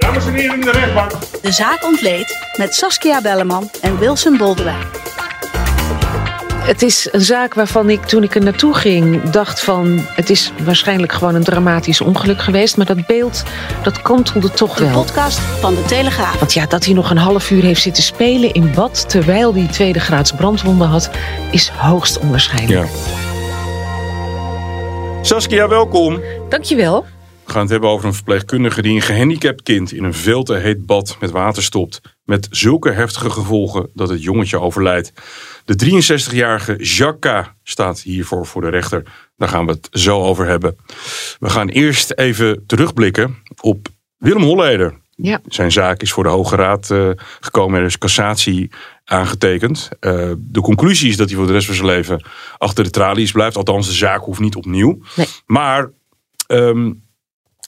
Dames en heren in de rechtbank. De zaak ontleed met Saskia Belleman en Wilson Boldewijn. Het is een zaak waarvan ik toen ik er naartoe ging dacht van... het is waarschijnlijk gewoon een dramatisch ongeluk geweest... maar dat beeld, dat kantelde toch De wel. podcast van de Telegraaf. Want ja, dat hij nog een half uur heeft zitten spelen in bad... terwijl hij tweede graads brandwonden had, is hoogst onwaarschijnlijk. Ja. Saskia, welkom. Dankjewel. We gaan het hebben over een verpleegkundige die een gehandicapt kind in een veel te heet bad met water stopt. Met zulke heftige gevolgen dat het jongetje overlijdt. De 63-jarige Jacques K. staat hiervoor voor de rechter. Daar gaan we het zo over hebben. We gaan eerst even terugblikken op Willem Holleder. Ja. Zijn zaak is voor de Hoge Raad eh, gekomen. Er is cassatie aangetekend. Eh, de conclusie is dat hij voor de rest van zijn leven achter de tralies blijft. Althans, de zaak hoeft niet opnieuw. Nee. Maar ehm,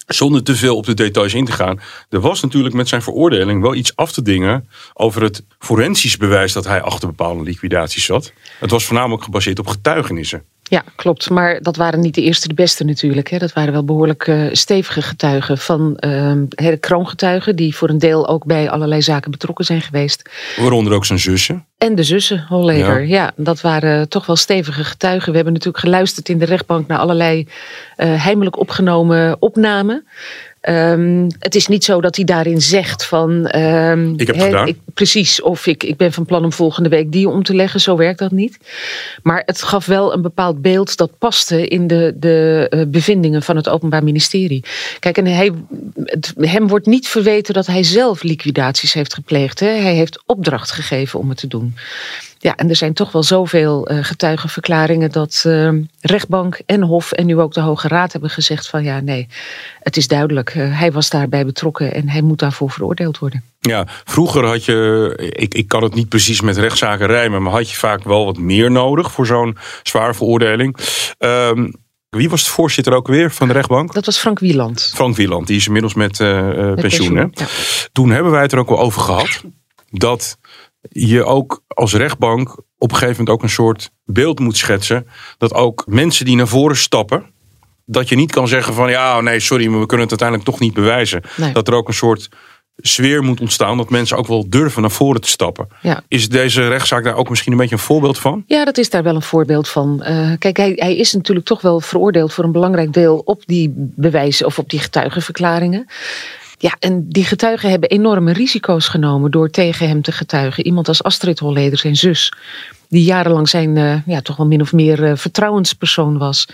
zonder te veel op de details in te gaan. Er was natuurlijk met zijn veroordeling wel iets af te dingen over het forensisch bewijs dat hij achter bepaalde liquidaties zat. Het was voornamelijk gebaseerd op getuigenissen. Ja, klopt. Maar dat waren niet de eerste de beste natuurlijk. Hè. Dat waren wel behoorlijk eh, stevige getuigen van uh, kroongetuigen... die voor een deel ook bij allerlei zaken betrokken zijn geweest. Waaronder ook zijn zussen. En de zussen Holleder. Ja. dat waren toch wel stevige getuigen. We hebben natuurlijk geluisterd in de rechtbank... naar allerlei uh, heimelijk opgenomen opnamen... Um, het is niet zo dat hij daarin zegt van... Um, ik heb gedaan. Ik, precies, of ik, ik ben van plan om volgende week die om te leggen. Zo werkt dat niet. Maar het gaf wel een bepaald beeld dat paste in de, de uh, bevindingen van het Openbaar Ministerie. Kijk, en hij, het, hem wordt niet verweten dat hij zelf liquidaties heeft gepleegd. Hè? Hij heeft opdracht gegeven om het te doen. Ja, en er zijn toch wel zoveel uh, getuigenverklaringen dat uh, rechtbank en hof en nu ook de Hoge Raad hebben gezegd van ja, nee, het is duidelijk. Uh, hij was daarbij betrokken en hij moet daarvoor veroordeeld worden. Ja, vroeger had je, ik, ik kan het niet precies met rechtszaken rijmen, maar had je vaak wel wat meer nodig voor zo'n zware veroordeling. Um, wie was de voorzitter ook weer van de rechtbank? Dat was Frank Wieland. Frank Wieland, die is inmiddels met, met pensioen. pensioen hè? ja. Toen hebben wij het er ook wel over gehad dat je ook als rechtbank op een gegeven moment ook een soort beeld moet schetsen. Dat ook mensen die naar voren stappen, dat je niet kan zeggen van ja, nee, sorry, maar we kunnen het uiteindelijk toch niet bewijzen. Nee. Dat er ook een soort sfeer moet ontstaan dat mensen ook wel durven naar voren te stappen. Ja. Is deze rechtszaak daar ook misschien een beetje een voorbeeld van? Ja, dat is daar wel een voorbeeld van. Uh, kijk, hij, hij, is natuurlijk toch wel veroordeeld voor een belangrijk deel op die bewijzen of op die getuigenverklaringen. Ja, en die getuigen hebben enorme risico's genomen door tegen hem te getuigen. Iemand als Astrid Holleder, zijn zus, die jarenlang zijn uh, ja, toch wel min of meer uh, vertrouwenspersoon was.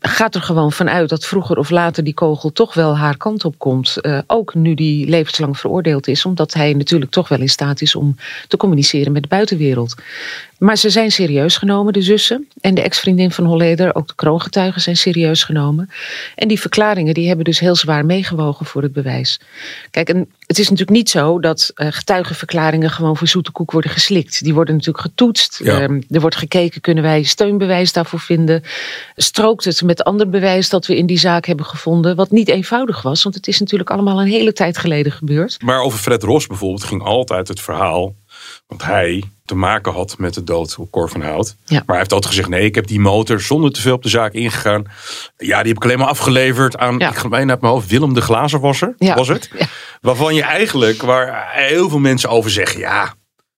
Gaat er gewoon vanuit dat vroeger of later die kogel toch wel haar kant op komt. Uh, ook nu die levenslang veroordeeld is, omdat hij natuurlijk toch wel in staat is om te communiceren met de buitenwereld. Maar ze zijn serieus genomen, de zussen en de ex-vriendin van Holleder. Ook de kroongetuigen zijn serieus genomen. En die verklaringen die hebben dus heel zwaar meegewogen voor het bewijs. Kijk, en het is natuurlijk niet zo dat uh, getuigenverklaringen gewoon voor zoete koek worden geslikt. Die worden natuurlijk getoetst. Ja. Uh, er wordt gekeken, kunnen wij steunbewijs daarvoor vinden? Strookt het met ander bewijs dat we in die zaak hebben gevonden? Wat niet eenvoudig was, want het is natuurlijk allemaal een hele tijd geleden gebeurd. Maar over Fred Ros bijvoorbeeld ging altijd het verhaal want hij te maken had met de dood op Cor van Hout. Ja. Maar hij heeft altijd gezegd: nee, ik heb die motor zonder te veel op de zaak ingegaan. Ja, die heb ik alleen maar afgeleverd aan, Ja. ik ga bijna uit mijn hoofd, Willem de Glazenwasser. Ja. Was het? Ja. Waarvan je eigenlijk, waar heel veel mensen over zeggen: ja,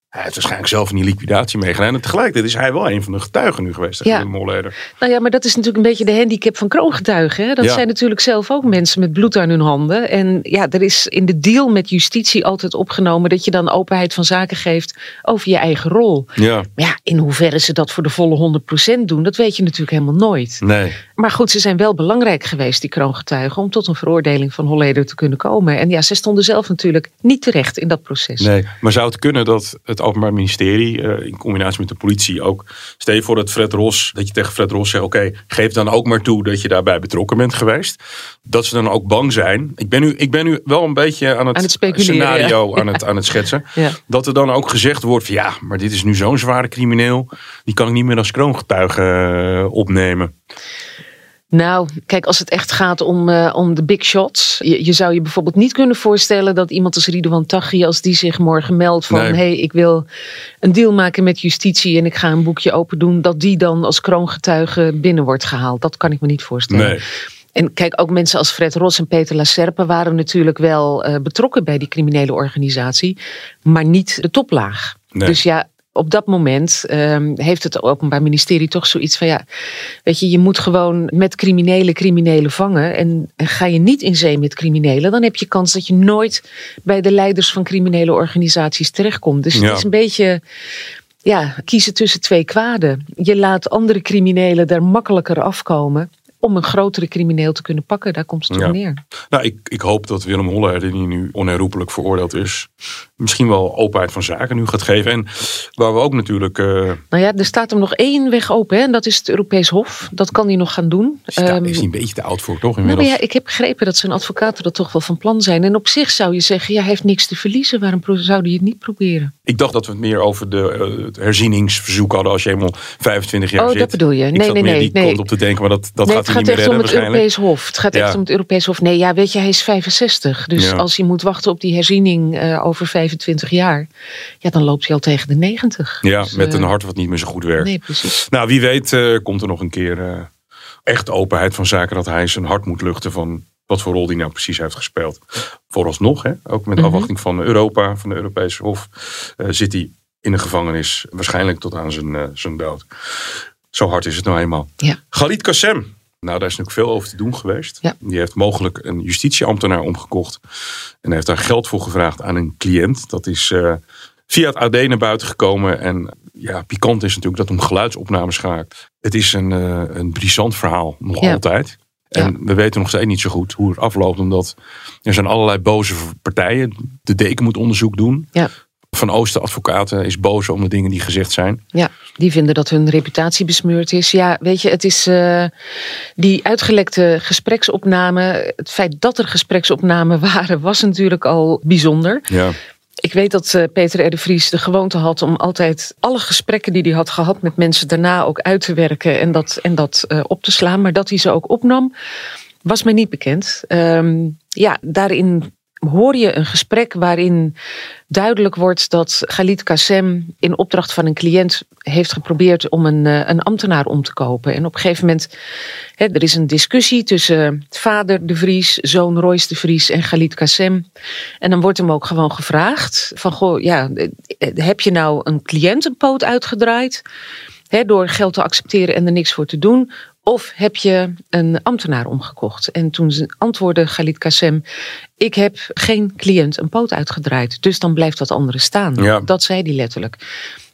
hij heeft waarschijnlijk zelf in die liquidatie meegedaan. En tegelijkertijd is hij wel een van de getuigen nu geweest Ja. Willem Holleder. Nou ja, maar dat is natuurlijk een beetje de handicap van kroongetuigen. Hè? Dat Ja. zijn natuurlijk zelf ook mensen met bloed aan hun handen. En ja, er is in de deal met justitie altijd opgenomen dat je dan openheid van zaken geeft over je eigen rol. Ja, Maar ja, in hoeverre ze dat voor de volle 100% doen, dat weet je natuurlijk helemaal nooit. nee. Maar goed, ze zijn wel belangrijk geweest, die kroongetuigen, om tot een veroordeling van Holleder te kunnen komen. En ja, ze stonden zelf natuurlijk niet terecht in dat proces. Nee, maar zou het kunnen dat het het Openbaar Ministerie uh, in combinatie met de politie ook. Stel je voor dat Fred Ros, dat je tegen Fred Ros zegt: Oké, geef dan ook maar toe dat je daarbij betrokken bent geweest. Dat ze dan ook bang zijn. Ik ben nu, ik ben nu wel een beetje aan het, aan het scenario aan, het, aan het schetsen. Ja. Dat er dan ook gezegd wordt: van, Ja, maar dit is nu zo'n zware crimineel. Die kan ik niet meer als kroongetuige uh, opnemen. Nou, kijk, als het echt gaat om, uh, om de big shots. Je, je, zou je bijvoorbeeld niet kunnen voorstellen dat iemand als Ridouan Taghi, als die zich morgen meldt van hé, hey, ik wil een deal maken met justitie en ik ga een boekje open doen, dat die dan als kroongetuige binnen wordt gehaald. Dat kan ik me niet voorstellen. Nee. En kijk, ook mensen als Fred Ros en Peter Lacerpe waren natuurlijk wel uh, betrokken bij die criminele organisatie, maar niet de toplaag. Nee. Dus ja, op dat moment um, heeft het Openbaar Ministerie toch zoiets van ja, weet je, je moet gewoon met criminelen criminelen vangen. En, en ga je niet in zee met criminelen, dan heb je kans dat je nooit bij de leiders van criminele organisaties terechtkomt. Dus Ja. het is een beetje. Ja, kiezen tussen twee kwaden. Je laat andere criminelen daar makkelijker afkomen om een grotere crimineel te kunnen pakken. Daar komt het op Ja. neer. Nou, ik, ik hoop dat Willem Holler, die nu onherroepelijk veroordeeld is, misschien wel openheid van zaken nu gaat geven. En waar we ook natuurlijk. eh, Nou ja, er staat hem nog één weg open hè, en dat is het Europees Hof. Dat kan hij nog gaan doen. is, daar- Ehm, is hij een beetje te oud voor, toch? Nou Inmiddels. ja, ik heb begrepen dat zijn advocaten dat toch wel van plan zijn. En op zich zou je zeggen, ja, hij heeft niks te verliezen. Waarom zou hij het niet proberen? Ik dacht dat we het meer over de, eh, het herzieningsverzoek hadden als je eenmaal 25 jaar Oh, zit. dat bedoel je. Nee, nee, meer nee, die nee. kant op te denken, maar dat, dat nee, gaat het gaat niet echt om het. Europees Hof. Het gaat Ja. echt om het Europees Hof. Nee, ja, weet je, hij is 65. Dus Ja. als hij moet wachten op die herziening eh, over 25 jaar, ja, dan loopt hij al tegen de 90. Ja, Dus, met eh, een hart wat niet meer zo goed werkt. Nee, precies. Nou, wie weet eh, komt er nog een keer eh, echt openheid van zaken dat hij zijn hart moet luchten van wat voor rol hij nou precies heeft gespeeld. Vooralsnog, hè, ook met Mhm. afwachting van Europa, van de Europese Hof, eh, zit hij in de gevangenis, waarschijnlijk tot aan zijn, eh, zijn dood. Zo hard is het nou eenmaal. Ja. Khalid Kassem. Nou, daar is natuurlijk veel over te doen geweest. Ja. Die heeft mogelijk een justitieambtenaar omgekocht. En heeft daar geld voor gevraagd aan een cliënt. Dat is eh, via het AD naar buiten gekomen. En ja, pikant is natuurlijk dat om geluidsopnames gaat. Het is een, eh, een brisant verhaal, nog Ja. altijd. En we weten nog steeds niet zo goed hoe het afloopt. Omdat er zijn allerlei boze partijen. De deken moet onderzoek doen. Ja. Van Oosten advocaten is boos om de dingen die gezegd zijn. Ja, die vinden dat hun reputatie besmeurd is. Ja, weet je, het is eh, die uitgelekte gespreksopname. Het feit dat er gespreksopnamen waren, was natuurlijk al bijzonder. Ja. Ik weet dat eh, Peter R. de Vries de gewoonte had om altijd alle gesprekken die hij had gehad met mensen daarna ook uit te werken en dat, en dat eh, op te slaan. Maar dat hij ze ook opnam, was mij niet bekend. Ehm, ja, daarin hoor je een gesprek waarin duidelijk wordt dat Khalid Kassem in opdracht van een cliënt heeft geprobeerd om een, eh, een ambtenaar om te kopen. En op een gegeven moment, hè, er is een discussie tussen vader de Vries, zoon Royce de Vries en Khalid Kassem. En dan wordt hem ook gewoon gevraagd van, goh, ja, eh, heb je nou een cliënt een poot uitgedraaid? Door geld te accepteren en er niks voor te doen. Of heb je een ambtenaar omgekocht? En toen ze- antwoordde Khalid Kassem: Ik heb geen cliënt een poot uitgedraaid. Dus dan blijft dat andere staan. Ja. Dat zei hij letterlijk.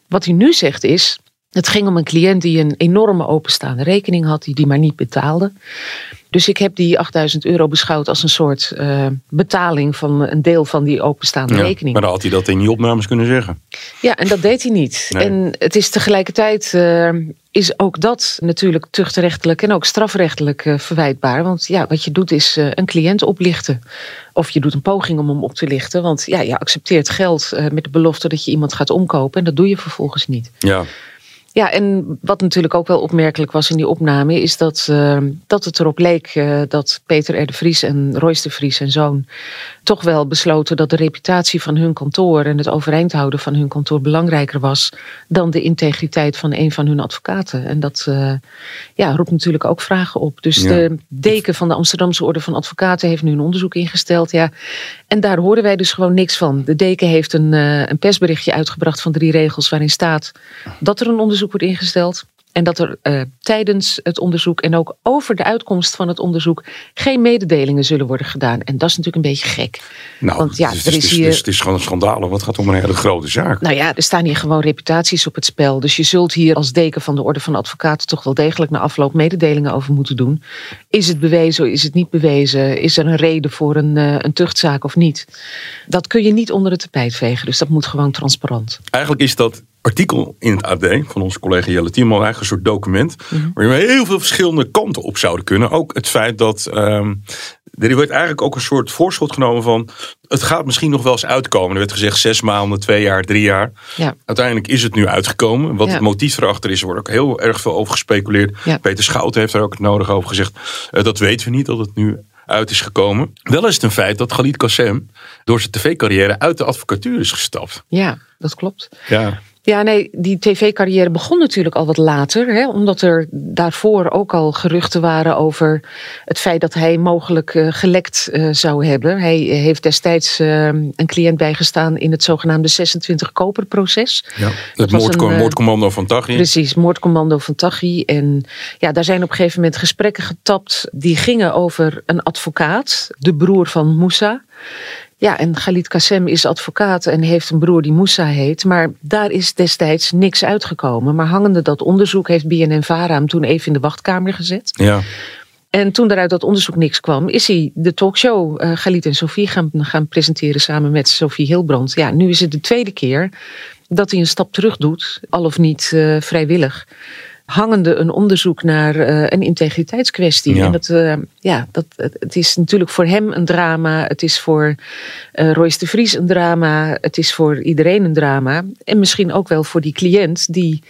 Wat hij nu zegt is. Het ging om een cliënt die een enorme openstaande rekening had, die die maar niet betaalde. Dus ik heb die 8000 euro beschouwd als een soort eh, betaling van een deel van die openstaande Ja, rekening. Maar dan had hij dat in die opnames kunnen zeggen. Ja, en dat deed hij niet. Nee. En het is tegelijkertijd eh, is ook dat natuurlijk tuchtrechtelijk en ook strafrechtelijk eh, verwijtbaar. Want ja, wat je doet is een cliënt oplichten. Of je doet een poging om hem op te lichten. Want ja, je accepteert geld met de belofte dat je iemand gaat omkopen. En dat doe je vervolgens niet. Ja, Ja, en wat natuurlijk ook wel opmerkelijk was in die opname, is dat, eh, dat het erop leek eh, dat Peter R. de Vries en Royce de Vries en zoon toch wel besloten dat de reputatie van hun kantoor en het overeind houden van hun kantoor belangrijker was dan de integriteit van een van hun advocaten. En dat eh, ja, roept natuurlijk ook vragen op. Dus Ja. de deken van de Amsterdamse Orde van Advocaten heeft nu een onderzoek ingesteld. Ja, en daar hoorden wij dus gewoon niks van. De deken heeft een, een persberichtje uitgebracht van drie regels waarin staat dat er een onderzoek wordt ingesteld. En dat er uh, tijdens het onderzoek en ook over de uitkomst van het onderzoek geen mededelingen zullen worden gedaan. En dat is natuurlijk een beetje gek. Nou, Want ja, het, is, er is hier... het is gewoon een schandalig. Wat gaat om een hele grote zaak? Nou ja, er staan hier gewoon reputaties op het spel. Dus je zult hier als deken van de Orde van Advocaten toch wel degelijk na afloop mededelingen over moeten doen. Is het bewezen, is het niet bewezen? Is er een reden voor een, uh, een tuchtzaak of niet? Dat kun je niet onder het tapijt vegen. Dus dat moet gewoon transparant. Eigenlijk is dat artikel in het AD van onze collega Jelle Tierman eigenlijk een soort document mm waar je heel veel verschillende kanten op zouden kunnen. Ook het feit dat um, er wordt eigenlijk ook een soort voorschot genomen van het gaat misschien nog wel eens uitkomen. Er werd gezegd zes maanden, twee jaar, drie jaar. Ja. Uiteindelijk is het nu uitgekomen. Wat het motief erachter is, er wordt ook heel erg veel over gespeculeerd. Peter Schouten heeft daar ook het nodig over gezegd. Uh, dat weten we niet, dat het nu uit is gekomen. Wel is het een feit dat Khalid Kassem door zijn tv-carrière uit de advocatuur is gestapt. Ja, dat klopt. Ja. Ja, nee, die tv-carrière begon natuurlijk al wat later. Hè, omdat er daarvoor ook al geruchten waren over het feit dat hij mogelijk uh, gelekt uh, zou hebben. Hij heeft destijds uh, een cliënt bijgestaan in het zogenaamde 26 koperproces. Ja, het moordco een, moordcommando van Taghi. Precies, moordcommando van Taghi. En ja, daar zijn op een gegeven moment gesprekken getapt die gingen over een advocaat, de broer van Moussa. Ja, en Khalid Kassem is advocaat en heeft een broer die Moussa heet. Maar daar is destijds niks uitgekomen. Maar hangende dat onderzoek heeft BNN-Vara hem toen even in de wachtkamer gezet. Ja. En toen er uit dat onderzoek niks kwam, is hij de talkshow uh, Galit en Sophie gaan, gaan presenteren samen met Sophie Hilbrand. Ja, nu is het de tweede keer dat hij een stap terug doet, al of niet uh, vrijwillig hangende een onderzoek naar uh, een integriteitskwestie. En dat, uh, ja, dat, het is natuurlijk voor hem een drama. Het is voor uh, Royce de Vries een drama. Het is voor iedereen een drama. En misschien ook wel voor die cliënt die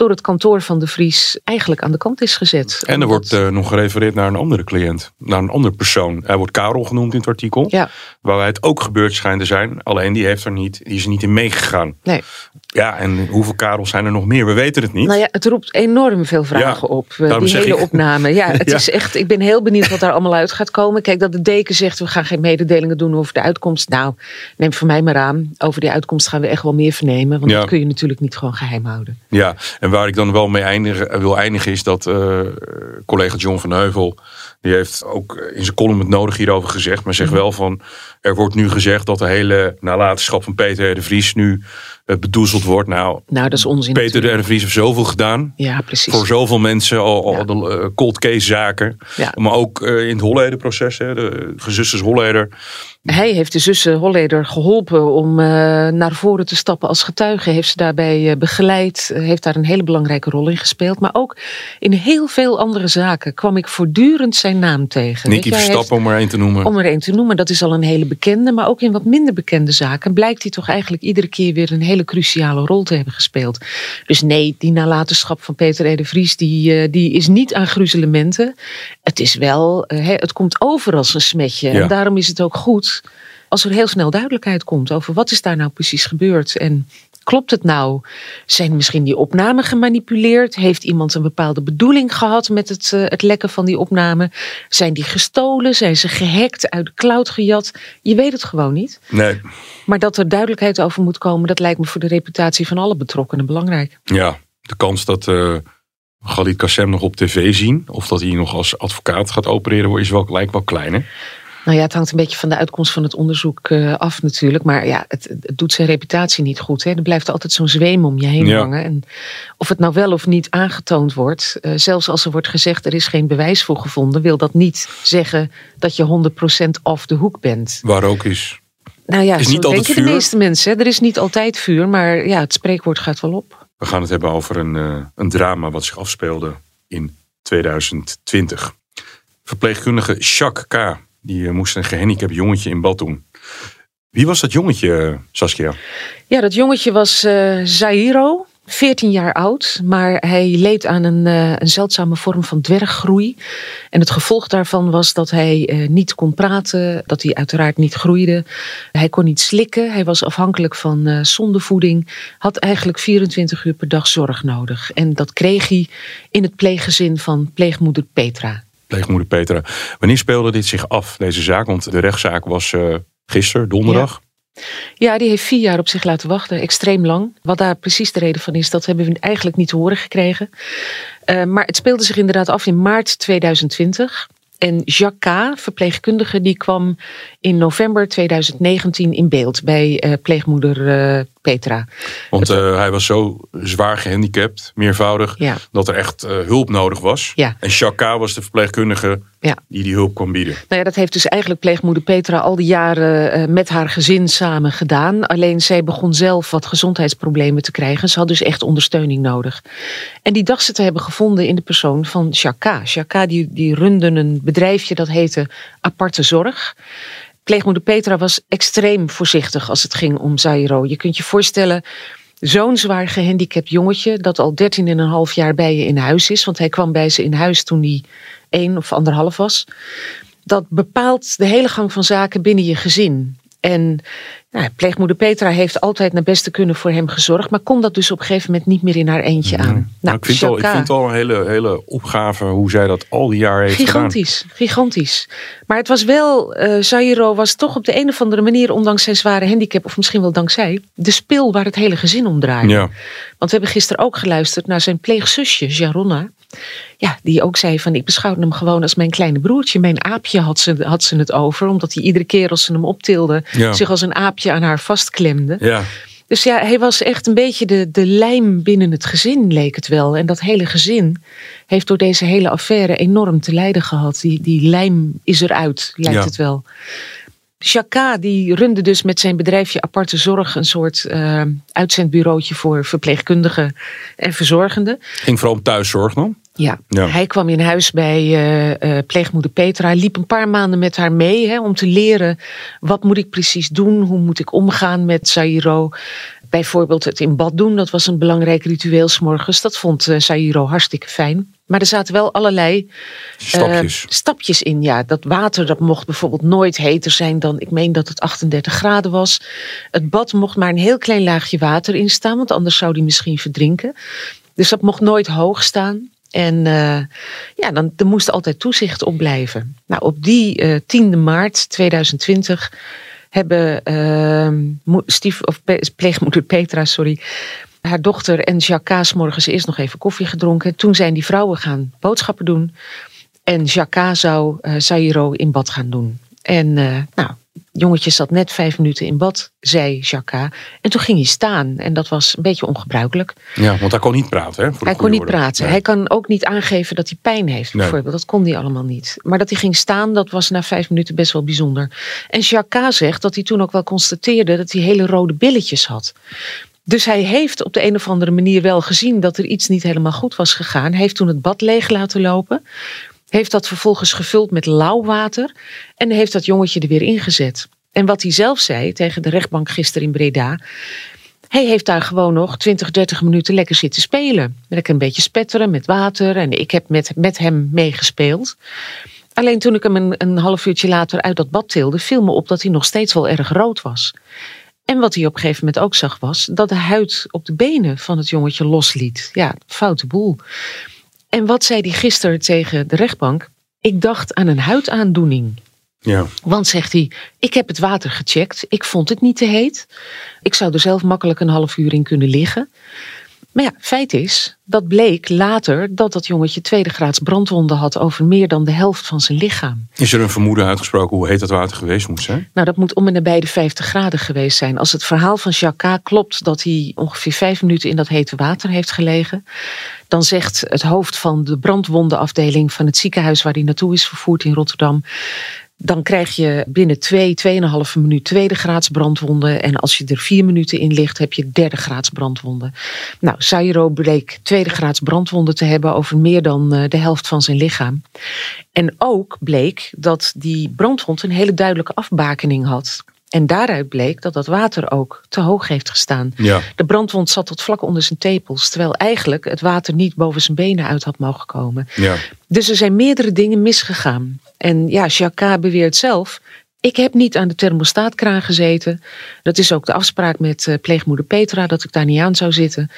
door het kantoor van de Vries eigenlijk aan de kant is gezet. En er wordt nog gerefereerd naar een andere cliënt. Naar een andere persoon. Hij wordt Karel genoemd in het artikel. Ja. Waarbij het ook gebeurd schijnt te zijn. Alleen die, heeft er niet, die is niet in meegegaan. Nee. Ja, en hoeveel Karels zijn er nog meer? We weten het niet. Nou ja, het roept enorm veel vragen op. Uh, die hele opname. Ja, het is echt. Ik ben heel benieuwd wat daar allemaal uit gaat komen. Kijk, dat de deken zegt we gaan geen mededelingen doen over de uitkomst. Nou, neem voor mij maar aan. Over die uitkomst gaan we echt wel meer vernemen. Want dat kun je natuurlijk niet gewoon geheim houden. Ja, en waar ik dan wel mee eindigen, wil eindigen is dat uh, collega John van Heuvel. Die heeft ook in zijn column het nodig hierover gezegd. Maar zegt mhm. wel van. Er wordt nu gezegd dat de hele nalatenschap van Peter de Vries nu bedoezeld wordt. Nou, nou dat is onzin. Peter de Vries heeft zoveel gedaan. Ja, precies. Voor zoveel mensen, al, al de uh, cold case zaken. Ja. Maar ook uh, in het Holleder-proces, de gezusters Holleder. Hij heeft de zussen Holleder geholpen om naar voren te stappen als getuige. Heeft ze daarbij begeleid. heeft daar een hele belangrijke rol in gespeeld. Maar ook in heel veel andere zaken kwam ik voortdurend zijn naam tegen. Nicky Verstappen om er één te noemen. Om er één te noemen, dat is al een hele bekende. Maar ook in wat minder bekende zaken blijkt hij toch eigenlijk iedere keer weer een hele cruciale rol te hebben gespeeld. Dus nee, die nalatenschap van Peter Ede Vries, die, uh, die is niet aan gruzelementen. Het is wel, uh, het komt over als een smetje. Ja. En daarom is het ook goed als er heel snel duidelijkheid komt over wat is daar nou precies gebeurd. En Klopt het nou? Zijn misschien die opnamen gemanipuleerd? Heeft iemand een bepaalde bedoeling gehad met het, uh, het lekken van die opnamen? Zijn die gestolen? Zijn ze gehackt, uit de cloud gejat? Je weet het gewoon niet. Nee. Maar dat er duidelijkheid over moet komen, dat lijkt me voor de reputatie van alle betrokkenen belangrijk. Ja, de kans dat uh, Khalid Kassem nog op tv zien, of dat hij nog als advocaat gaat opereren, is wel, lijkt wel klein. Nou ja, het hangt een beetje van de uitkomst van het onderzoek uh, af natuurlijk. Maar ja, het, het, doet zijn reputatie niet goed. Hè. Er blijft altijd zo'n zweem om je heen hangen. En of het nou wel of niet aangetoond wordt. Uh, zelfs als er wordt gezegd er is geen bewijs voor gevonden. Wil dat niet zeggen dat je 100% off de hoek bent. Waar ook is. Nou ja, is niet denken vuur. de meeste mensen. Er is niet altijd vuur. Maar ja, het spreekwoord gaat wel op. We gaan het hebben over een, uh, een drama wat zich afspeelde in 2020. Verpleegkundige Jacques K die eh, moest een gehandicapt jongetje in bad doen. Wie was dat jongetje, Saskia? Ja, dat jongetje was uh, Zairo. 14 jaar oud, maar hij leed aan een, een, zeldzame vorm van dwerggroei. En het gevolg daarvan was dat hij niet kon praten, dat hij uiteraard niet groeide. Hij kon niet slikken, hij was afhankelijk van uh, zondevoeding, had eigenlijk 24 uur per dag zorg nodig. En dat kreeg hij in het pleeggezin van pleegmoeder Petra pleegmoeder Petra. Wanneer speelde dit zich af, deze zaak? Want de rechtszaak was uh, gisteren, donderdag. Ja, die heeft vier jaar op zich laten wachten, extreem lang. Wat daar precies de reden van is, dat hebben we eigenlijk niet te horen gekregen. Uh, maar het speelde zich inderdaad af in maart 2020. En Jacques K., verpleegkundige, die kwam in november 2019 in beeld bij uh, pleegmoeder uh, Petra. Want uh, hij was zo zwaar gehandicapt, meervoudig, ja. dat er echt hulp nodig was. Ja. En K. was de verpleegkundige ja. die die hulp kon bieden. Nou ja, dat heeft dus eigenlijk pleegmoeder Petra al die jaren met haar gezin samen gedaan. Alleen zij begon zelf wat gezondheidsproblemen te krijgen. Ze had dus echt ondersteuning nodig. En die dacht ze te hebben gevonden in de persoon van. Jacques K. die, die runde een bedrijfje dat heette Aparte Zorg. Pleegmoeder Petra was extreem voorzichtig als het ging om Zairo. Je kunt je voorstellen, zo'n zwaar gehandicapt jongetje... dat al 13,5 jaar bij je in huis is... want hij kwam bij ze in huis toen hij één of anderhalf was... dat bepaalt de hele gang van zaken binnen je gezin. En nou, pleegmoeder Petra heeft altijd naar beste kunnen voor hem gezorgd, maar kon dat dus op een gegeven moment niet meer in haar eentje aan. Nou, ik, vind al, ik vind het al een hele, hele opgave hoe zij dat al die jaren heeft gigantisch, gedaan. Gigantisch, Maar het was wel, uh, Zairo was toch op de een of andere manier, ondanks zijn zware handicap, of misschien wel dankzij, de spil waar het hele gezin om draaide. Ja. Want we hebben gisteren ook geluisterd naar zijn pleegzusje, Jaronna. Ja, die ook zei van ik beschouwde hem gewoon als mijn kleine broertje. Mijn aapje had ze, had ze het over. Omdat hij iedere keer als ze hem optilde zich als een aapje aan haar vastklemde. Ja. Dus ja, hij was echt een beetje de, de lijm binnen het gezin, leek het wel. En dat hele gezin heeft door deze hele affaire enorm te lijden gehad. Die, die lijm is eruit, lijkt het wel. Chaka die runde dus met zijn bedrijfje Aparte Zorg een soort uh, uitzendbureautje voor verpleegkundigen en verzorgenden. Ging vooral om thuiszorg dan? Ja. hij kwam in huis bij uh, uh, pleegmoeder Petra. Hij liep een paar maanden met haar mee hè, om te leren wat moet ik precies doen, hoe moet ik omgaan met Sairo. Bijvoorbeeld het in bad doen, dat was een belangrijk ritueel s'morgens. Dat vond uh, Sairo hartstikke fijn. Maar er zaten wel allerlei stapjes. stapjes in. Ja, dat water dat mocht bijvoorbeeld nooit heter zijn dan, ik meen dat het 38 graden was. Het bad mocht maar een heel klein laagje water in staan, want anders zou die misschien verdrinken. Dus dat mocht nooit hoog staan. En uh, ja, dan er moest altijd toezicht op blijven. Nou, op die uh, 10 maart 2020 hebben uh, stief, of pleegmoeder Petra, sorry, haar dochter en Jacques morgens eerst nog even koffie gedronken. Toen zijn die vrouwen gaan boodschappen doen. En Jacques zou Zairo in bad gaan doen. En nou, jongetje zat net vijf minuten in bad, zei Jacques. En toen ging hij staan. En dat was een beetje ongebruikelijk. Ja, want hij kon niet praten. Hè, hij kon niet praten. Hij kan ook niet aangeven dat hij pijn heeft, bijvoorbeeld. Nee. Dat kon hij allemaal niet. Maar dat hij ging staan, dat was na vijf minuten best wel bijzonder. En Jacques zegt dat hij toen ook wel constateerde dat hij hele rode billetjes had. Dus hij heeft op de een of andere manier wel gezien dat er iets niet helemaal goed was gegaan. Hij heeft toen het bad leeg laten lopen. Heeft dat vervolgens gevuld met lauw water. En heeft dat jongetje er weer ingezet. En wat hij zelf zei tegen de rechtbank gisteren in Breda. Hij heeft daar gewoon nog 20, 30 minuten lekker zitten spelen. Lekker een beetje spetteren met water. En ik heb met, met hem meegespeeld. Alleen toen ik hem een, een half uurtje later uit dat bad tilde, viel me op dat hij nog steeds wel erg rood was. En wat hij op een gegeven moment ook zag was dat de huid op de benen van het jongetje losliet. Ja, foute boel. En wat zei hij gisteren tegen de rechtbank? Ik dacht aan een huidaandoening. Ja. Want zegt hij, ik heb het water gecheckt. Ik vond het niet te heet. Ik zou er zelf makkelijk een half uur in kunnen liggen. Maar ja, feit is, dat bleek later dat dat jongetje tweede graads brandwonden had over meer dan de helft van zijn lichaam. Is er een vermoeden uitgesproken hoe heet dat water geweest moet zijn? Nou, dat moet om en nabij de 50 graden geweest zijn. Als het verhaal van Jacques klopt dat hij ongeveer vijf minuten in dat hete water heeft gelegen, dan zegt het hoofd van de brandwondenafdeling van het ziekenhuis waar hij naartoe is vervoerd in Rotterdam dan krijg je binnen twee, tweeënhalve minuut tweede graads brandwonden. En als je er vier minuten in ligt, heb je derde graads brandwonden. Nou, Sairo bleek tweede graads brandwonden te hebben over meer dan eh, de helft van zijn lichaam. En ook bleek dat die brandwond een hele duidelijke afbakening had. En daaruit bleek dat dat water ook te hoog heeft gestaan. Ja. De brandwond zat tot vlak onder zijn tepels. Terwijl eigenlijk het water niet boven zijn benen uit had mogen komen. Ja. Dus er zijn meerdere dingen misgegaan. En ja, Jacques beweert zelf. Ik heb niet aan de thermostaatkraan gezeten. Dat is ook de afspraak met uh, pleegmoeder Petra, dat ik daar niet aan zou zitten.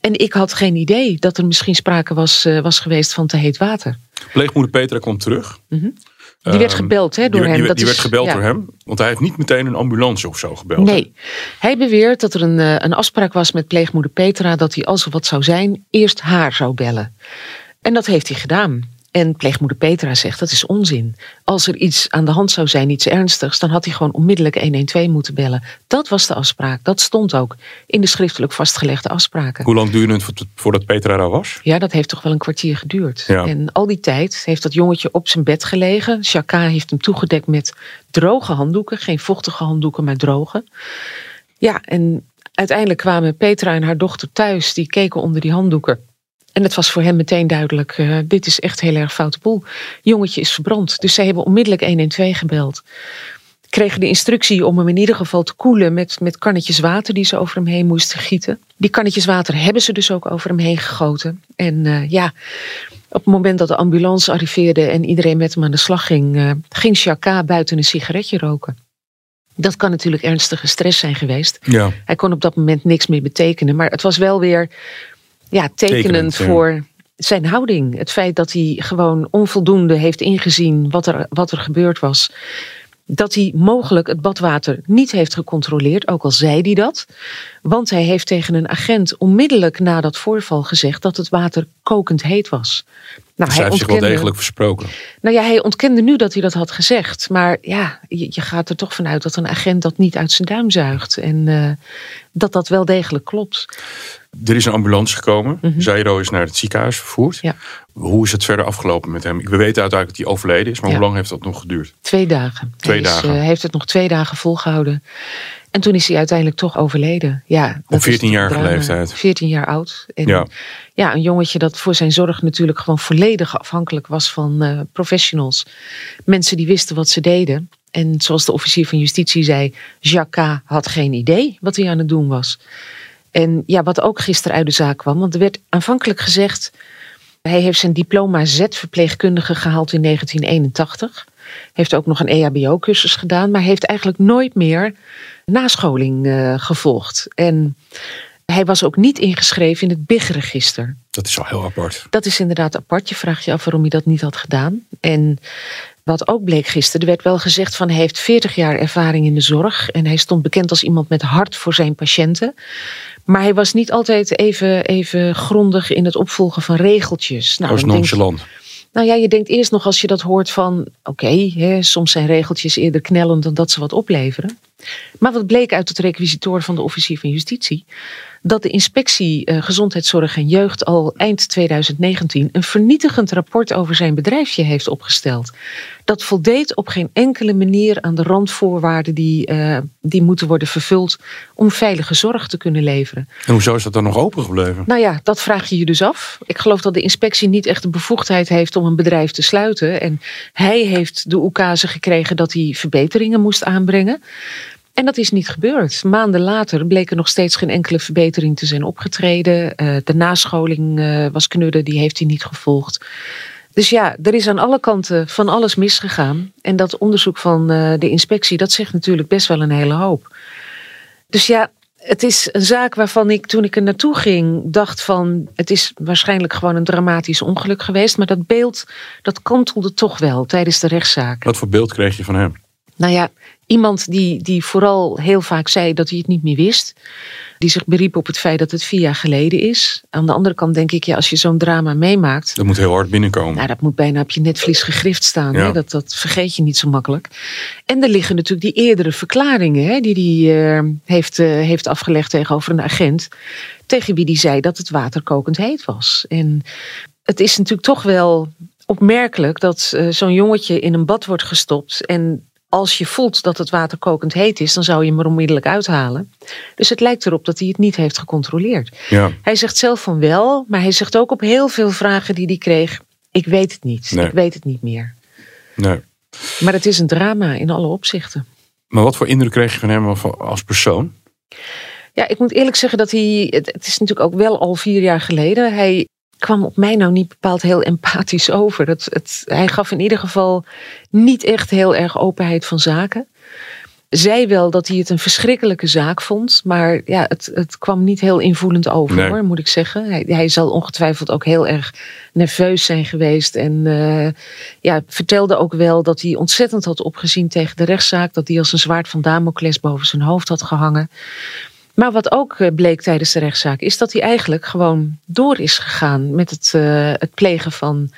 En ik had geen idee dat er misschien sprake was, uh, was geweest van te heet water. Pleegmoeder Petra komt terug. Mm -hmm. Die werd Ehm, gebeld hè, door die, hem. Die, Dat die is- werd gebeld ja. door hem. Want hij heeft niet meteen een ambulance of zo gebeld. hè? Nee, hij beweert dat er een, eh, een afspraak was met pleegmoeder Petra dat hij als er wat zou zijn, eerst haar zou bellen. En dat heeft hij gedaan. En pleegmoeder Petra zegt dat is onzin. Als er iets aan de hand zou zijn, iets ernstigs, dan had hij gewoon onmiddellijk 112 moeten bellen. Dat was de afspraak. Dat stond ook in de schriftelijk vastgelegde afspraken. Hoe lang duurde het vo- voordat Petra daar was? Ja, dat heeft toch wel een kwartier geduurd. Ja. En al die tijd heeft dat jongetje op zijn bed gelegen. Chaka heeft hem toegedekt met droge handdoeken. Geen vochtige handdoeken, maar droge. Ja, en uiteindelijk kwamen Petra en haar dochter thuis. Die keken onder die handdoeken. En het was voor hem meteen duidelijk, eh, dit is echt heel erg foute boel. Jongetje is verbrand. Dus zij hebben onmiddellijk 112 gebeld. Kregen de instructie om hem in ieder geval te koelen met, met kannetjes water die ze over hem heen moesten gieten. Die kannetjes water hebben ze dus ook over hem heen gegoten. En eh, ja, op het moment dat de ambulance arriveerde en iedereen met hem aan de slag ging, eh, ging Chaka buiten een sigaretje roken. Dat kan natuurlijk ernstige stress zijn geweest. Ja. Hij kon op dat moment niks meer betekenen. Maar het was wel weer ja, tekenend, voor zijn houding. Het feit dat hij gewoon onvoldoende heeft ingezien wat er, wat er gebeurd was. Dat hij mogelijk het badwater niet heeft gecontroleerd, ook al zei hij dat. Want hij heeft tegen een agent onmiddellijk na dat voorval gezegd dat het water kokend heet was. Nou, Dus hij heeft zich wel ontkende- degelijk versproken. nou ja, hij ontkende nu dat hij dat had gezegd. Maar ja, je, je gaat er toch vanuit dat een agent dat niet uit zijn duim zuigt. En eh, dat dat wel degelijk klopt. Er is een ambulance gekomen. Mhm. Zairo is naar het ziekenhuis vervoerd. Ja. Hoe is het verder afgelopen met hem? We weten uiteindelijk dat hij overleden is. Maar Ja. hoe lang heeft dat nog geduurd? Twee dagen. Twee hij dagen. eh, heeft het nog twee dagen volgehouden. En toen is hij uiteindelijk toch overleden. Ja, 14-jarige het drama. leeftijd. 14 jaar oud. En Ja. ja. een jongetje dat voor zijn zorg natuurlijk gewoon volledig afhankelijk was van eh, professionals. Mensen die wisten wat ze deden. En zoals de officier van justitie zei, Jacques had geen idee wat hij aan het doen was. En ja, wat ook gisteren uit de zaak kwam, want er werd aanvankelijk gezegd, hij heeft zijn diploma Z-verpleegkundige gehaald in 1981. Heeft ook nog een EHBO-cursus gedaan, maar heeft eigenlijk nooit meer nascholing eh, gevolgd. En hij was ook niet ingeschreven in het BIG-register. Dat is wel heel apart. Dat is inderdaad apart. Je vraagt je af waarom hij dat niet had gedaan. En wat ook bleek gisteren, er werd wel gezegd van hij heeft 40 jaar ervaring in de zorg. En hij stond bekend als iemand met hart voor zijn patiënten. Maar hij was niet altijd even, even grondig in het opvolgen van regeltjes. Nou, denk- nonchalant. Nou ja, je denkt eerst nog als je dat hoort van... oké, soms zijn regeltjes eerder knellend dan dat ze wat opleveren. Maar wat bleek uit het requisitoor van de officier van justitie... dat de inspectie eh, Gezondheidszorg en Jeugd al eind 2019... een vernietigend rapport over zijn bedrijfje heeft opgesteld. Dat voldeed op geen enkele manier aan de randvoorwaarden... die, eh, die moeten worden vervuld om veilige zorg te kunnen leveren. En hoezo is dat dan nog open gebleven? Nou ja, dat vraag je je dus af. Ik geloof dat de inspectie niet echt de bevoegdheid heeft om een bedrijf te sluiten. En hij heeft de oekase gekregen dat hij verbeteringen moest aanbrengen. En dat is niet gebeurd. Maanden later bleek er nog steeds geen enkele verbetering te zijn opgetreden. Eh, de nascholing eh, was knudden, die heeft hij niet gevolgd. Dus ja, er is aan alle kanten van alles misgegaan. En dat onderzoek van eh, de inspectie, dat zegt natuurlijk best wel een hele hoop. Dus ja, het is een zaak waarvan ik toen ik er naartoe ging dacht van het is waarschijnlijk gewoon een dramatisch ongeluk geweest. Maar dat beeld dat kantelde toch wel tijdens de rechtszaak. Wat voor beeld kreeg je van hem? Nou ja, iemand die, die vooral heel vaak zei dat hij het niet meer wist. Die zich beriep op het feit dat het vier jaar geleden is. Aan de andere kant denk ik, ja, als je zo'n drama meemaakt. Dat moet heel hard binnenkomen. Nou, dat moet bijna op je netvlies gegrift staan. Ja. Hè? Dat, dat vergeet je niet zo makkelijk. En er liggen natuurlijk die eerdere verklaringen hè, die hij eh, heeft, eh, heeft afgelegd tegenover een agent. Tegen wie die zei dat het water kokend heet was. En het is natuurlijk toch wel opmerkelijk dat eh, zo'n jongetje in een bad wordt gestopt. En als je voelt dat het water kokend heet is, dan zou je hem er onmiddellijk uithalen. Dus het lijkt erop dat hij het niet heeft gecontroleerd. Ja. Hij zegt zelf van wel, maar hij zegt ook op heel veel vragen die hij kreeg: Ik weet het niet, Nee. ik weet het niet meer. Nee. Maar het is een drama in alle opzichten. Maar wat voor indruk kreeg je van hem als- persoon? Ja, ik moet eerlijk zeggen dat hij. Het, het is natuurlijk ook wel al vier jaar geleden. Hij kwam op mij nou niet bepaald heel empathisch over. Het, het, hij gaf in ieder geval niet echt heel erg openheid van zaken. zei wel dat hij het een verschrikkelijke zaak vond. Maar ja, het, het kwam niet heel invoelend over, Nee. hoor, moet ik zeggen. Hij, hij zal ongetwijfeld ook heel erg nerveus zijn geweest. En eh, ja, vertelde ook wel dat hij ontzettend had opgezien tegen de rechtszaak. Dat hij als een zwaard van Damocles boven zijn hoofd had gehangen. Maar wat ook eh, bleek tijdens de rechtszaak, is dat hij eigenlijk gewoon door is gegaan met het, eh, het plegen van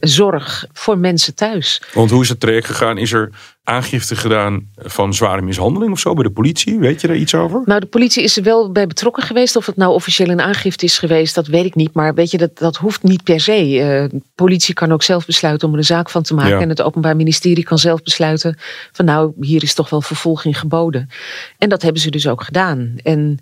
zorg voor mensen thuis. Want hoe is het traject gegaan? Is er aangifte gedaan van zware mishandeling of zo bij de politie? Weet je daar iets over? Nou, de politie is er wel bij betrokken geweest. Of het nou officieel een aangifte is geweest, dat weet ik niet. Maar weet je, dat, dat hoeft niet per se. Eh, de politie kan ook zelf besluiten om er een zaak van te maken. Ja. En het Openbaar Ministerie kan zelf besluiten van nou, hier is toch wel vervolging geboden. En dat hebben ze dus ook gedaan. En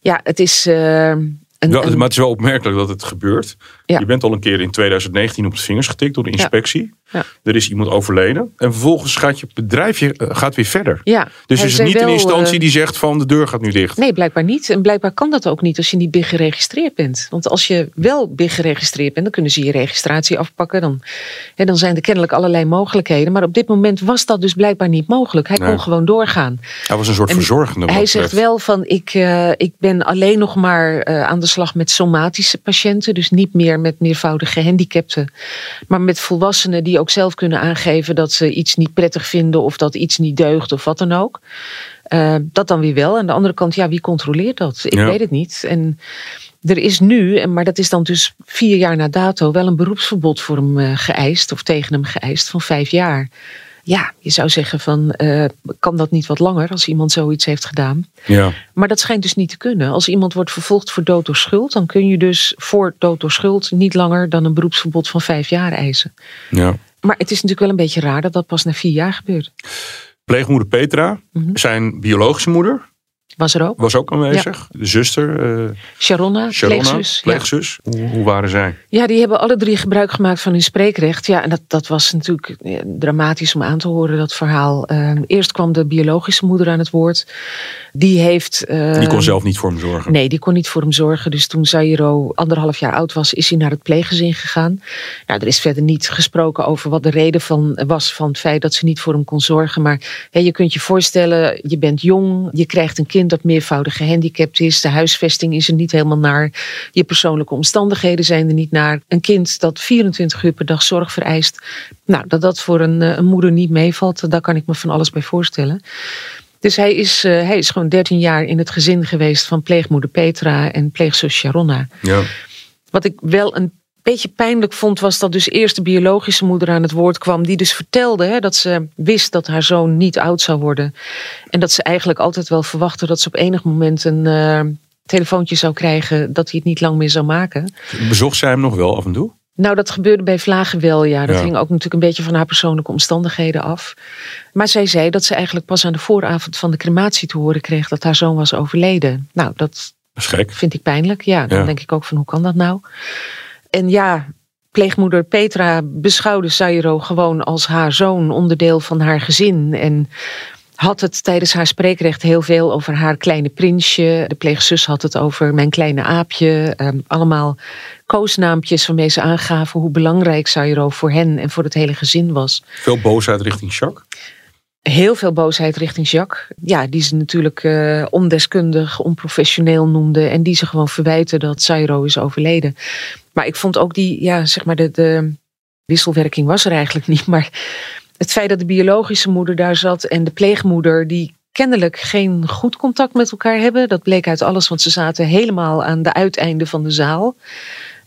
ja, het is. eh, een, Ja, een- maar het is wel opmerkelijk dat het gebeurt. Ja. Je bent al een keer in 2019 op de vingers getikt door de inspectie. Ja. Er is iemand overleden. En vervolgens gaat je bedrijfje eh, gaat weer verder. ja, Dus hij is het niet een instantie eh, die zegt van de deur gaat nu dicht. Nee, blijkbaar niet. En blijkbaar kan dat ook niet als je niet BIG geregistreerd bent. Want als je wel BIG geregistreerd bent, dan kunnen ze je registratie afpakken. Dan, en dan zijn er kennelijk allerlei mogelijkheden. Maar op dit moment was dat dus blijkbaar niet mogelijk. Hij Nee. kon gewoon doorgaan. Hij was een soort En verzorgende. Hij zegt wel van ik, eh, ik ben alleen nog maar aan de slag met somatische patiënten. Dus niet meer met meervoudige gehandicapten. Maar met volwassenen die ook zelf kunnen aangeven dat ze iets niet prettig vinden. Of dat iets niet deugt of wat dan ook. Eh, dat dan weer wel. Aan de andere kant, ja, wie controleert dat? Ik Ja. weet het niet. En er is nu, maar dat is dan dus vier jaar na dato, wel een beroepsverbod voor hem eh, geëist. Of tegen hem geëist van vijf jaar. Ja, je zou zeggen van, eh, kan dat niet wat langer als iemand zoiets heeft gedaan? Ja. Maar dat schijnt dus niet te kunnen. Als iemand wordt vervolgd voor dood door schuld, dan kun je dus voor dood door schuld niet langer dan een beroepsverbod van vijf jaar eisen. ja. Maar het is natuurlijk wel een beetje raar dat dat pas na vier jaar gebeurt. Pleegmoeder Petra, Mhm. zijn biologische moeder, Was er ook? was ook aanwezig. De zuster, eh Sharonna, Sharonna, pleegzus. Ja. pleegzus. Hoe, hoe waren zij? Ja, die hebben alle drie gebruik gemaakt van hun spreekrecht. Ja, en dat, dat was natuurlijk dramatisch om aan te horen, dat verhaal. Eh, eerst kwam de biologische moeder aan het woord. Die heeft. eh, Die kon zelf niet voor hem zorgen. Nee, die kon niet voor hem zorgen. Dus toen Zairo anderhalf jaar oud was, is hij naar het pleeggezin gegaan. Nou, er is verder niet gesproken over wat de reden van was van het feit dat ze niet voor hem kon zorgen. Maar je kunt je voorstellen, je bent jong, je krijgt een kind dat meervoudig gehandicapt is. De huisvesting is er niet helemaal naar. Je persoonlijke omstandigheden zijn er niet naar. Een kind dat 24 uur per dag zorg vereist. Nou, dat dat voor een, eh, een moeder niet meevalt, daar kan ik me van alles bij voorstellen. Dus hij is, eh, hij is gewoon 13 jaar in het gezin geweest van pleegmoeder Petra en pleegzus Sharonna. Ja. Wat ik wel een beetje pijnlijk vond, was dat dus eerst de biologische moeder aan het woord kwam. Die dus vertelde hè, dat ze wist dat haar zoon niet oud zou worden. En dat ze eigenlijk altijd wel verwachtte dat ze op enig moment een eh, telefoontje zou krijgen dat hij het niet lang meer zou maken. Bezocht zij hem nog wel af en toe? Nou, dat gebeurde bij Vlagen wel, ja. Dat Ja. hing ook natuurlijk een beetje van haar persoonlijke omstandigheden af. Maar zij zei dat ze eigenlijk pas aan de vooravond van de crematie te horen kreeg dat haar zoon was overleden. Nou, dat Dat vind ik pijnlijk. Ja, dan Ja. denk ik ook van hoe kan dat nou? En ja, pleegmoeder Petra beschouwde Zairo gewoon als haar zoon, onderdeel van haar gezin. En had het tijdens haar spreekrecht heel veel over haar kleine prinsje. De pleegzus had het over mijn kleine aapje. Ehm, allemaal koosnaampjes waarmee ze aangaven hoe belangrijk Zairo voor hen en voor het hele gezin was. Veel boosheid richting Jacques. Heel veel boosheid richting Jacques. Ja, die ze natuurlijk eh, ondeskundig, onprofessioneel noemde. En die ze gewoon verwijten dat Zairo is overleden. Maar ik vond ook die, ja, zeg maar, de, de wisselwerking was er eigenlijk niet. Maar het feit dat de biologische moeder daar zat en de pleegmoeder, die kennelijk geen goed contact met elkaar hebben. Dat bleek uit alles, want ze zaten helemaal aan de uiteinden van de zaal.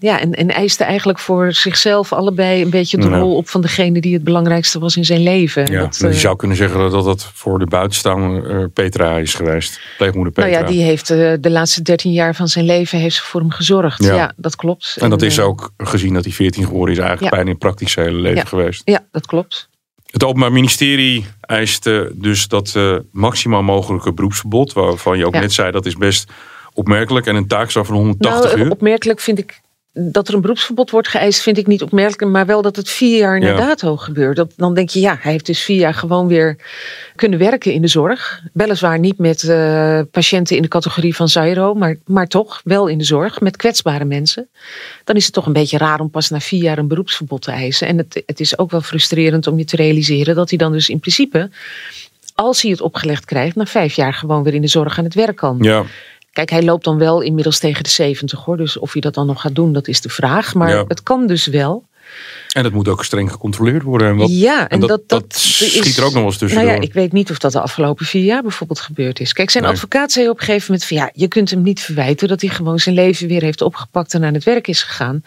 Ja, en, en eiste eigenlijk voor zichzelf allebei een beetje de Ja. rol op van degene die het belangrijkste was in zijn leven. En Ja, dat, je eh, zou kunnen zeggen dat dat voor de buitenstaander eh, Petra is geweest. Pleegmoeder Petra. Nou ja, die heeft eh, de laatste 13 jaar van zijn leven heeft ze voor hem gezorgd. Ja. Ja, dat klopt. en dat is ook, gezien dat hij 14 geworden is, eigenlijk bijna in praktisch zijn hele leven geweest. Ja, dat klopt. Het Openbaar Ministerie eist eh, dus dat maximaal mogelijke beroepsverbod, waarvan je ook net zei dat is best opmerkelijk. En een taakstraf van 180 nou, uur. opmerkelijk vind ik dat er een beroepsverbod wordt geëist, vind ik niet opmerkelijk, maar wel dat het vier jaar na Ja. dato gebeurt. Dat, dan denk je, ja, hij heeft dus vier jaar gewoon weer kunnen werken in de zorg. Weliswaar niet met eh, patiënten in de categorie van Zairo, maar, maar toch wel in de zorg met kwetsbare mensen. Dan is het toch een beetje raar om pas na vier jaar een beroepsverbod te eisen. En het, het is ook wel frustrerend om je te realiseren dat hij dan dus in principe als hij het opgelegd krijgt, na vijf jaar gewoon weer in de zorg aan het werk kan. Ja, Kijk, hij loopt dan wel inmiddels tegen de 70 hoor. Dus of hij dat dan nog gaat doen, dat is de vraag. Maar Ja. het kan dus wel. En dat moet ook streng gecontroleerd worden. En wat, ja, en dat, dat, schiet er ook nog wel eens tussendoor. Nou ja, ik weet niet of dat de afgelopen vier jaar bijvoorbeeld gebeurd is. Kijk, zijn Nee. advocaat zei op een gegeven moment van ja, je kunt hem niet verwijten dat hij gewoon zijn leven weer heeft opgepakt en aan het werk is gegaan.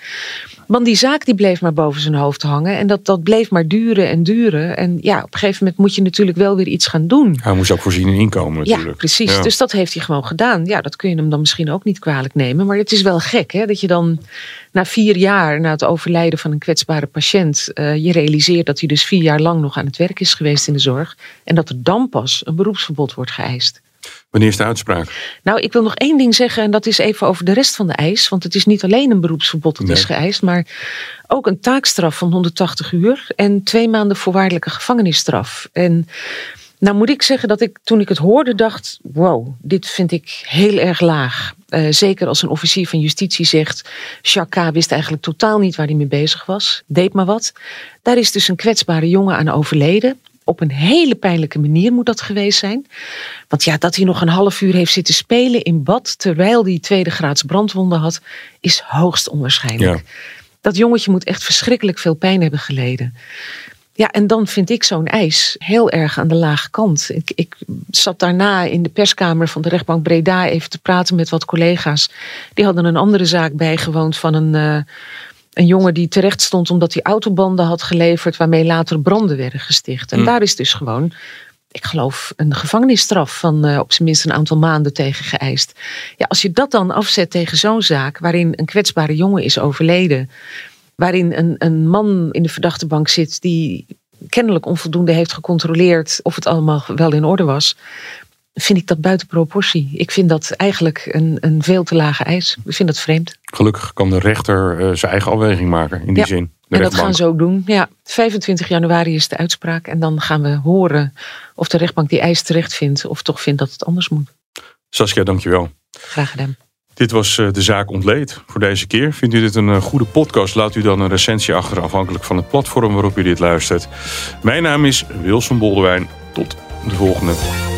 Want die zaak die bleef maar boven zijn hoofd hangen en dat, dat bleef maar duren en duren. En ja, op een gegeven moment moet je natuurlijk wel weer iets gaan doen. Hij moest ook voorzien in inkomen natuurlijk. Ja, precies. Ja. Dus dat heeft hij gewoon gedaan. Ja, dat kun je hem dan misschien ook niet kwalijk nemen. Maar het is wel gek hè, dat je dan na vier jaar na het overlijden van een kwetsbare patiënt... eh, je realiseert dat hij dus vier jaar lang nog aan het werk is geweest in de zorg. En dat er dan pas een beroepsverbod wordt geëist. Wanneer is de uitspraak? Nou, ik wil nog één ding zeggen en dat is even over de rest van de eis. Want het is niet alleen een beroepsverbod dat Nee. is geëist, maar ook een taakstraf van 180 uur en twee maanden voorwaardelijke gevangenisstraf. En nou moet ik zeggen dat ik toen ik het hoorde dacht, wow, dit vind ik heel erg laag. Eh, zeker als een officier van justitie zegt, K. wist eigenlijk totaal niet waar hij mee bezig was, deed maar wat. Daar is dus een kwetsbare jongen aan overleden. Op een hele pijnlijke manier moet dat geweest zijn. Want ja, dat hij nog een half uur heeft zitten spelen in bad terwijl hij tweede graads brandwonden had, is hoogst onwaarschijnlijk. Ja. Dat jongetje moet echt verschrikkelijk veel pijn hebben geleden. Ja, en dan vind ik zo'n eis heel erg aan de lage kant. Ik, ik zat daarna in de perskamer van de rechtbank Breda even te praten met wat collega's. Die hadden een andere zaak bijgewoond van een, eh, een jongen die terecht stond omdat hij autobanden had geleverd waarmee later branden werden gesticht. En Hmm. daar is dus gewoon, ik geloof, een gevangenisstraf van eh, op zijn minst een aantal maanden tegen geëist. Ja, als je dat dan afzet tegen zo'n zaak waarin een kwetsbare jongen is overleden waarin een, een man in de verdachte bank zit die kennelijk onvoldoende heeft gecontroleerd of het allemaal wel in orde was, vind ik dat buiten proportie. Ik vind dat eigenlijk een, een veel te lage eis. Ik vind dat vreemd. Gelukkig kan de rechter eh, zijn eigen afweging maken in die Ja, zin. De en dat gaan rechtbank. ze ook doen. Ja, 25 januari is de uitspraak en dan gaan we horen of de rechtbank die eis terecht vindt of toch vindt dat het anders moet. Saskia, dankjewel. Graag gedaan. Dit was eh, de zaak ontleed voor deze keer. Vindt u dit een eh, goede podcast? Laat u dan een recensie achter afhankelijk van het platform waarop u dit luistert. Mijn naam is Wilson Boldewijn. Tot de volgende.